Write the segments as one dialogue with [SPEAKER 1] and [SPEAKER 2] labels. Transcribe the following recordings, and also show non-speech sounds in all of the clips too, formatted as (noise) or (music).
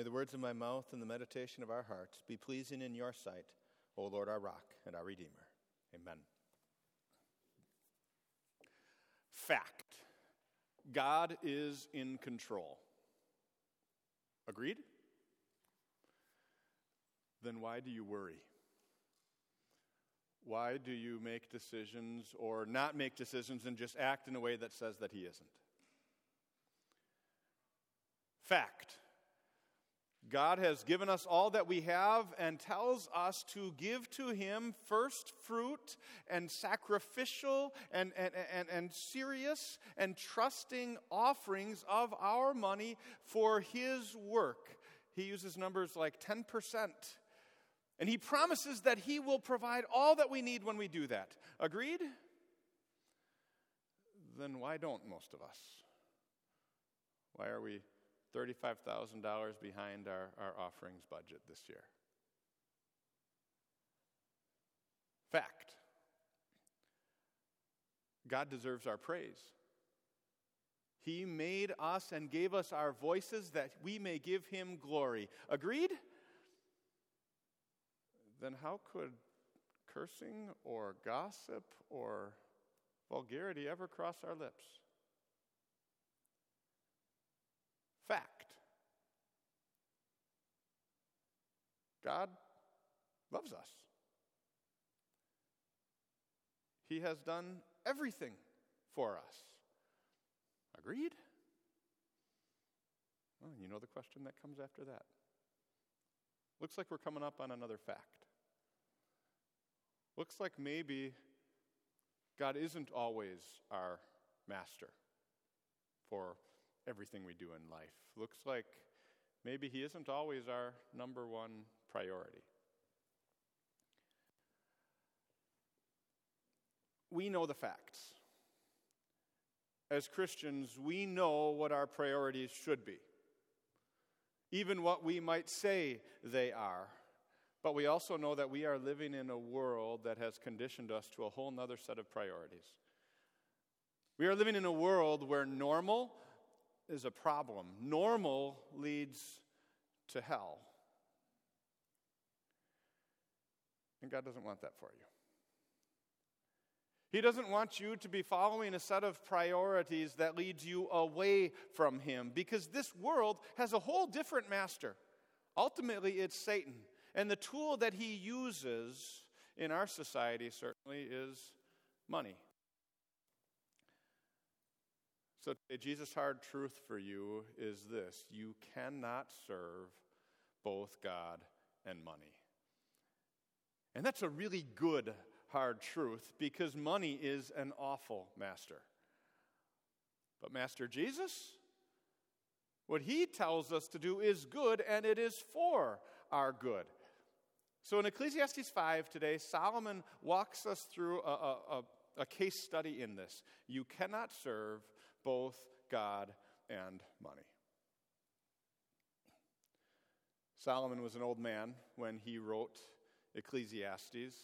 [SPEAKER 1] May the words of my mouth and the meditation of our hearts be pleasing in your sight, O Lord, our rock and our redeemer. Amen. Fact God is in control. Agreed? Then why do you worry? Why do you make decisions or not make decisions and just act in a way that says that He isn't? Fact God has given us all that we have and tells us to give to Him first fruit and sacrificial and, and, and, and serious and trusting offerings of our money for His work. He uses numbers like 10%. And He promises that He will provide all that we need when we do that. Agreed? Then why don't most of us? Why are we $35,000 behind our, our offerings budget this year. Fact God deserves our praise. He made us and gave us our voices that we may give him glory. Agreed? Then how could cursing or gossip or vulgarity ever cross our lips? Fact. God loves us. He has done everything for us. Agreed? Well, you know the question that comes after that. Looks like we're coming up on another fact. Looks like maybe God isn't always our master for everything we do in life. Looks like maybe He isn't always our number one priority. We know the facts. As Christians, we know what our priorities should be, even what we might say they are. But we also know that we are living in a world that has conditioned us to a whole other set of priorities. We are living in a world where normal is a problem. Normal leads to hell. And God doesn't want that for you. He doesn't want you to be following a set of priorities that leads you away from Him because this world has a whole different master. Ultimately, it's Satan. And the tool that he uses in our society certainly is money. So, Jesus' hard truth for you is this you cannot serve both God and money. And that's a really good hard truth because money is an awful master. But, Master Jesus, what he tells us to do is good and it is for our good. So, in Ecclesiastes 5 today, Solomon walks us through a, a, a, a case study in this. You cannot serve both God and money. Solomon was an old man when he wrote Ecclesiastes.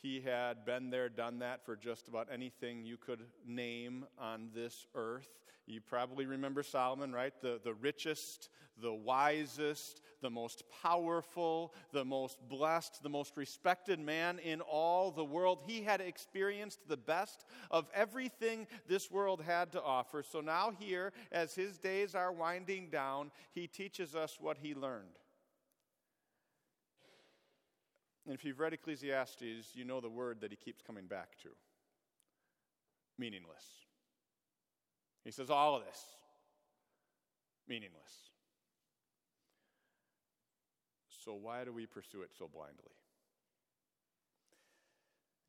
[SPEAKER 1] He had been there, done that for just about anything you could name on this earth. You probably remember Solomon, right? The, the richest, the wisest, the most powerful, the most blessed, the most respected man in all the world. He had experienced the best of everything this world had to offer. So now, here, as his days are winding down, he teaches us what he learned. And if you've read Ecclesiastes, you know the word that he keeps coming back to meaningless. He says, all of this, meaningless. So, why do we pursue it so blindly?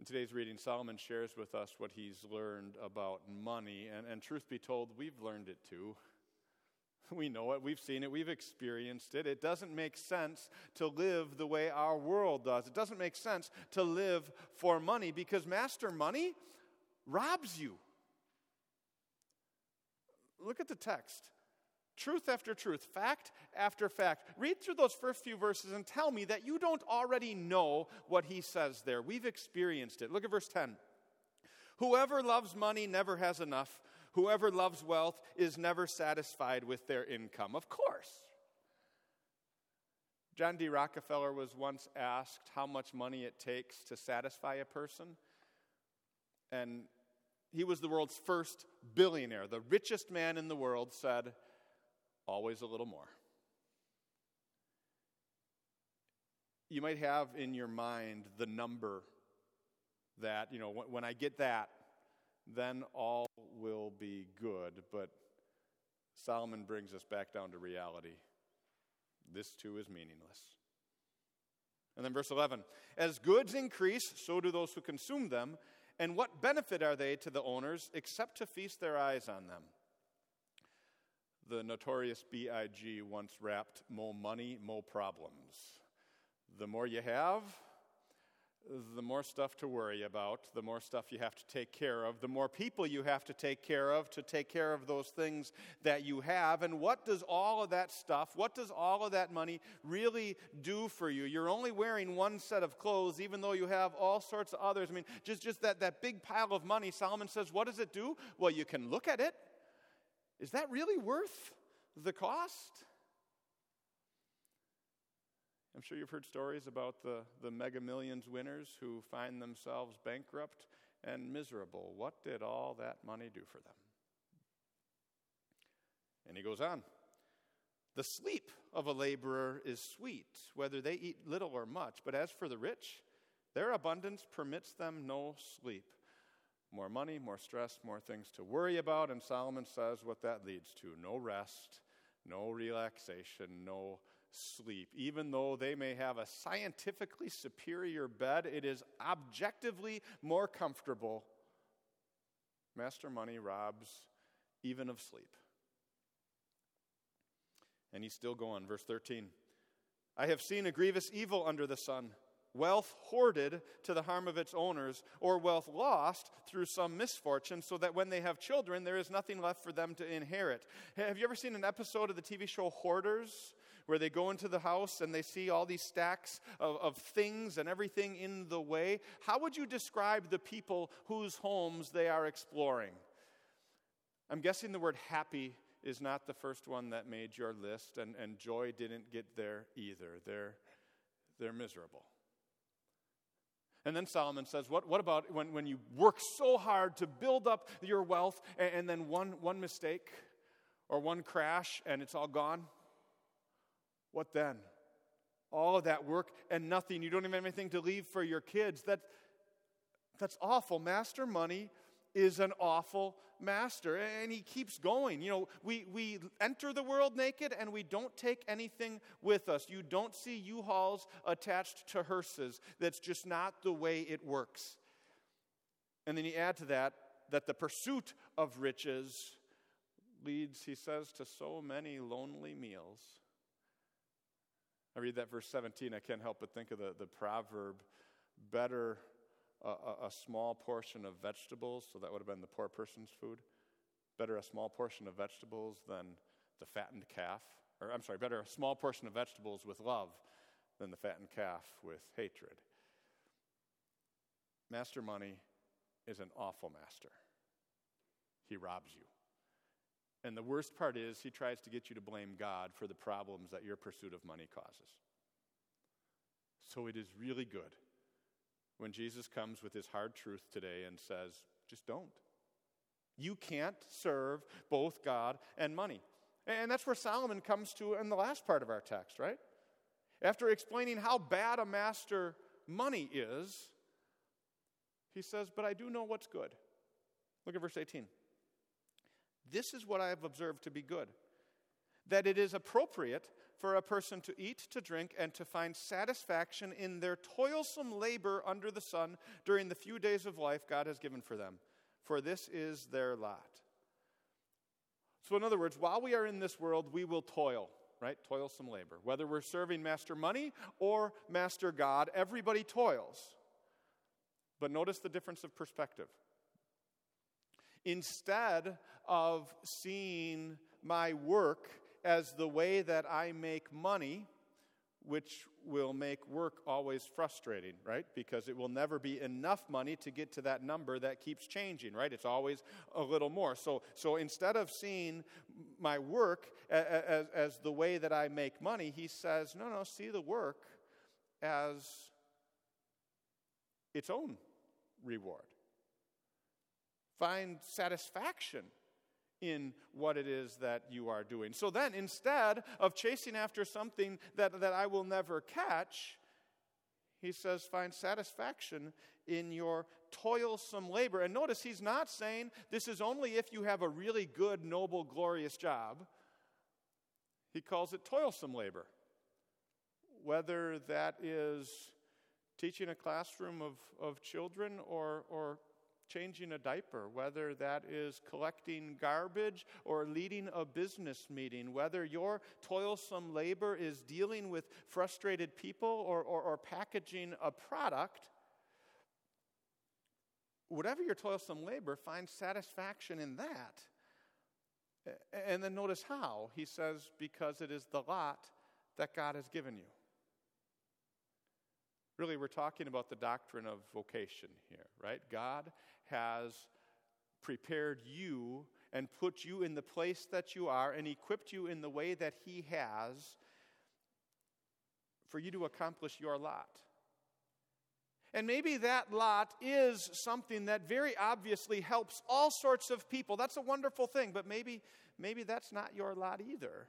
[SPEAKER 1] In today's reading, Solomon shares with us what he's learned about money. And, and truth be told, we've learned it too. (laughs) We know it, we've seen it, we've experienced it. It doesn't make sense to live the way our world does. It doesn't make sense to live for money because master money robs you. Look at the text. Truth after truth, fact after fact. Read through those first few verses and tell me that you don't already know what he says there. We've experienced it. Look at verse 10. Whoever loves money never has enough. Whoever loves wealth is never satisfied with their income. Of course. John D. Rockefeller was once asked how much money it takes to satisfy a person. And he was the world's first billionaire. The richest man in the world said, always a little more. You might have in your mind the number that, you know, when I get that, then all will be good. But Solomon brings us back down to reality. This too is meaningless. And then verse 11 As goods increase, so do those who consume them. And what benefit are they to the owners except to feast their eyes on them? The notorious B.I.G. once rapped, Mo money, mo problems. The more you have, the more stuff to worry about, the more stuff you have to take care of, the more people you have to take care of to take care of those things that you have. And what does all of that stuff, what does all of that money really do for you? You're only wearing one set of clothes, even though you have all sorts of others. I mean, just, just that, that big pile of money, Solomon says, what does it do? Well, you can look at it. Is that really worth the cost? I'm sure you've heard stories about the, the mega millions winners who find themselves bankrupt and miserable. What did all that money do for them? And he goes on The sleep of a laborer is sweet, whether they eat little or much, but as for the rich, their abundance permits them no sleep. More money, more stress, more things to worry about, and Solomon says what that leads to no rest, no relaxation, no sleep. Even though they may have a scientifically superior bed, it is objectively more comfortable. Master money robs even of sleep. And he's still going. Verse 13 I have seen a grievous evil under the sun wealth hoarded to the harm of its owners, or wealth lost through some misfortune, so that when they have children, there is nothing left for them to inherit. Have you ever seen an episode of the TV show Hoarders? Where they go into the house and they see all these stacks of, of things and everything in the way. How would you describe the people whose homes they are exploring? I'm guessing the word happy is not the first one that made your list, and, and joy didn't get there either. They're, they're miserable. And then Solomon says, What, what about when, when you work so hard to build up your wealth and, and then one, one mistake or one crash and it's all gone? What then? All of that work and nothing. You don't even have anything to leave for your kids. That, that's awful. Master money is an awful master. And he keeps going. You know, we, we enter the world naked and we don't take anything with us. You don't see U Hauls attached to hearses. That's just not the way it works. And then you add to that that the pursuit of riches leads, he says, to so many lonely meals. I read that verse 17, I can't help but think of the, the proverb better a, a, a small portion of vegetables, so that would have been the poor person's food. Better a small portion of vegetables than the fattened calf. Or, I'm sorry, better a small portion of vegetables with love than the fattened calf with hatred. Master money is an awful master. He robs you. And the worst part is, he tries to get you to blame God for the problems that your pursuit of money causes. So it is really good when Jesus comes with his hard truth today and says, just don't. You can't serve both God and money. And that's where Solomon comes to in the last part of our text, right? After explaining how bad a master money is, he says, But I do know what's good. Look at verse 18. This is what I have observed to be good that it is appropriate for a person to eat, to drink, and to find satisfaction in their toilsome labor under the sun during the few days of life God has given for them, for this is their lot. So, in other words, while we are in this world, we will toil, right? Toilsome labor. Whether we're serving master money or master God, everybody toils. But notice the difference of perspective. Instead of seeing my work as the way that I make money, which will make work always frustrating, right? Because it will never be enough money to get to that number that keeps changing, right? It's always a little more. So, so instead of seeing my work as, as the way that I make money, he says, no, no, see the work as its own reward. Find satisfaction in what it is that you are doing. So then, instead of chasing after something that, that I will never catch, he says, find satisfaction in your toilsome labor. And notice he's not saying this is only if you have a really good, noble, glorious job. He calls it toilsome labor. Whether that is teaching a classroom of, of children or, or changing a diaper, whether that is collecting garbage or leading a business meeting, whether your toilsome labor is dealing with frustrated people or, or, or packaging a product, whatever your toilsome labor, find satisfaction in that. And then notice how. He says, because it is the lot that God has given you. Really, we're talking about the doctrine of vocation here, right? God has prepared you and put you in the place that you are and equipped you in the way that He has for you to accomplish your lot. And maybe that lot is something that very obviously helps all sorts of people. That's a wonderful thing, but maybe, maybe that's not your lot either.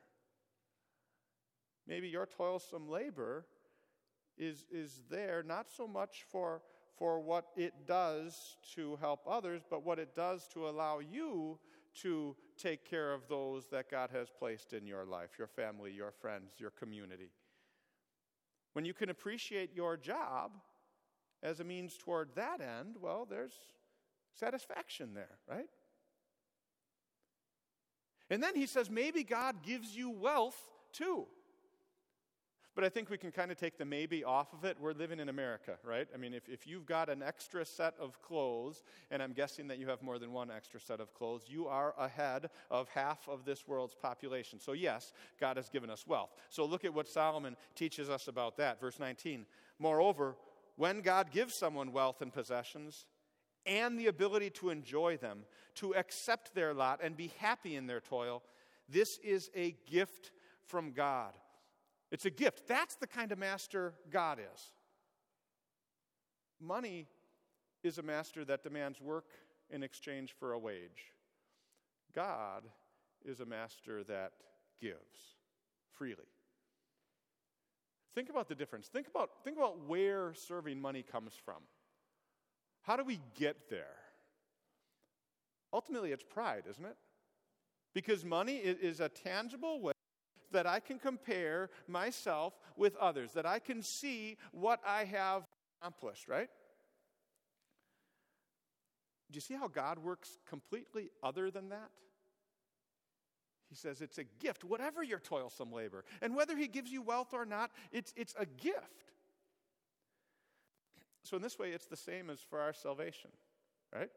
[SPEAKER 1] Maybe your toilsome labor is, is there not so much for for what it does to help others, but what it does to allow you to take care of those that God has placed in your life your family, your friends, your community. When you can appreciate your job as a means toward that end, well, there's satisfaction there, right? And then he says, maybe God gives you wealth too. But I think we can kind of take the maybe off of it. We're living in America, right? I mean, if, if you've got an extra set of clothes, and I'm guessing that you have more than one extra set of clothes, you are ahead of half of this world's population. So, yes, God has given us wealth. So, look at what Solomon teaches us about that. Verse 19. Moreover, when God gives someone wealth and possessions, and the ability to enjoy them, to accept their lot and be happy in their toil, this is a gift from God. It's a gift. That's the kind of master God is. Money is a master that demands work in exchange for a wage. God is a master that gives freely. Think about the difference. Think about, think about where serving money comes from. How do we get there? Ultimately, it's pride, isn't it? Because money is a tangible way that I can compare myself with others, that I can see what I have accomplished, right? Do you see how God works completely other than that? He says it's a gift, whatever your toilsome labor. And whether He gives you wealth or not, it's, it's a gift. So, in this way, it's the same as for our salvation, right?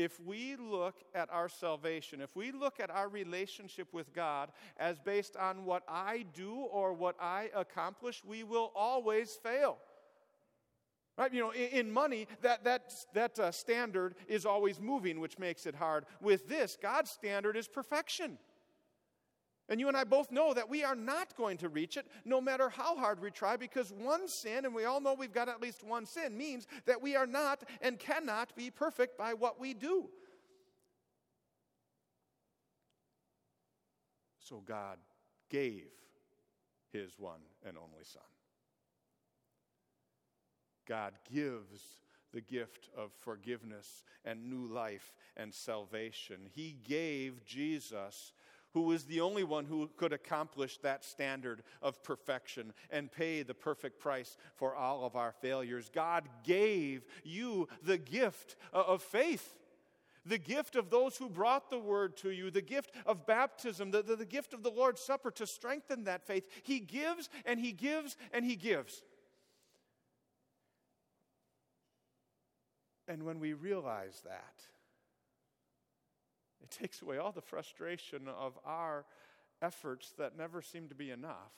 [SPEAKER 1] If we look at our salvation, if we look at our relationship with God as based on what I do or what I accomplish, we will always fail. Right? You know, in, in money, that, that, that uh, standard is always moving, which makes it hard. With this, God's standard is perfection. And you and I both know that we are not going to reach it no matter how hard we try because one sin, and we all know we've got at least one sin, means that we are not and cannot be perfect by what we do. So God gave his one and only Son. God gives the gift of forgiveness and new life and salvation. He gave Jesus who was the only one who could accomplish that standard of perfection and pay the perfect price for all of our failures. God gave you the gift of faith. The gift of those who brought the word to you, the gift of baptism, the, the, the gift of the Lord's Supper to strengthen that faith. He gives and He gives and He gives. And when we realize that, it takes away all the frustration of our efforts that never seem to be enough.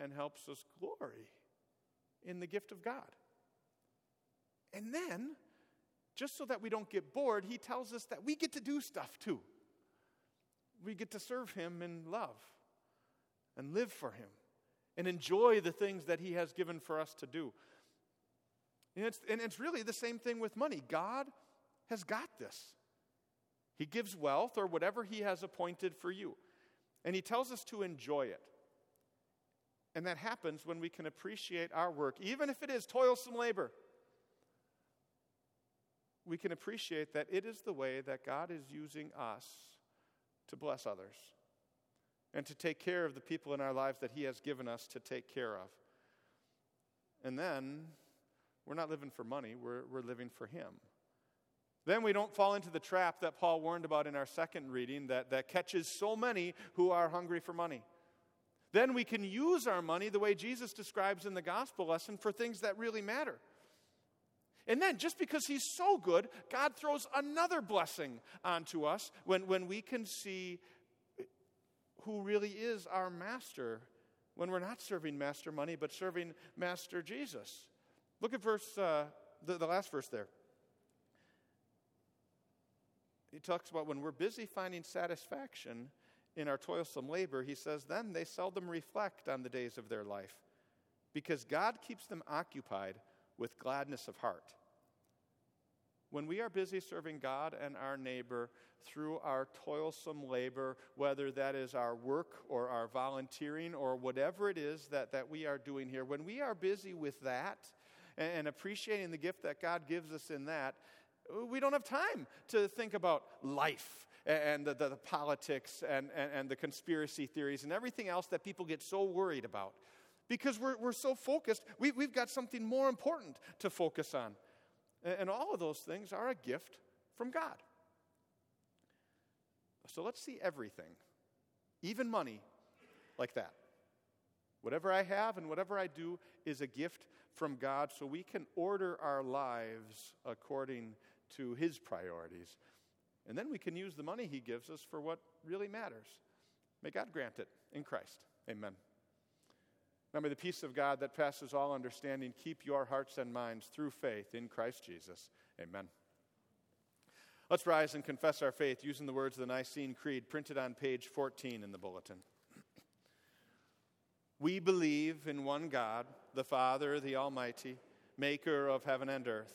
[SPEAKER 1] and helps us glory in the gift of God. And then, just so that we don't get bored, he tells us that we get to do stuff too. We get to serve him in love and live for him and enjoy the things that he has given for us to do. And it's, and it's really the same thing with money. God has got this. He gives wealth or whatever he has appointed for you. And he tells us to enjoy it. And that happens when we can appreciate our work, even if it is toilsome labor. We can appreciate that it is the way that God is using us to bless others and to take care of the people in our lives that He has given us to take care of. And then we're not living for money, we're, we're living for Him. Then we don't fall into the trap that Paul warned about in our second reading that, that catches so many who are hungry for money. Then we can use our money the way Jesus describes in the gospel lesson for things that really matter. And then, just because He's so good, God throws another blessing onto us when, when we can see who really is our master when we're not serving master money, but serving master Jesus. Look at verse, uh, the, the last verse there. He talks about when we're busy finding satisfaction in our toilsome labor, he says, then they seldom reflect on the days of their life because God keeps them occupied with gladness of heart. When we are busy serving God and our neighbor through our toilsome labor, whether that is our work or our volunteering or whatever it is that, that we are doing here, when we are busy with that and, and appreciating the gift that God gives us in that, we don't have time to think about life and the, the, the politics and, and, and, the conspiracy theories and everything else that people get so worried about. Because we're, we're so focused, we, we've got something more important to focus on. And, all of those things are a gift from God. So let's see everything, even money, like that. Whatever I have and whatever I do is a gift from God so we can order our lives according to His priorities. And then we can use the money He gives us for what really matters. May God grant it in Christ. Amen. Remember the peace of God that passes all understanding, keep your hearts and minds through faith in Christ Jesus. Amen. Let's rise and confess our faith using the words of the Nicene Creed printed on page 14 in the bulletin. We believe in one God, the Father, the Almighty, maker of heaven and earth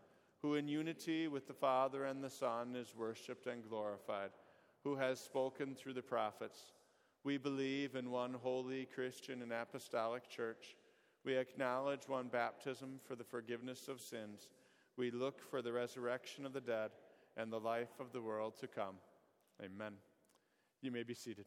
[SPEAKER 1] who in unity with the Father and the Son is worshiped and glorified, who has spoken through the prophets. We believe in one holy Christian and apostolic church. We acknowledge one baptism for the forgiveness of sins. We look for the resurrection of the dead and the life of the world to come. Amen. You may be seated.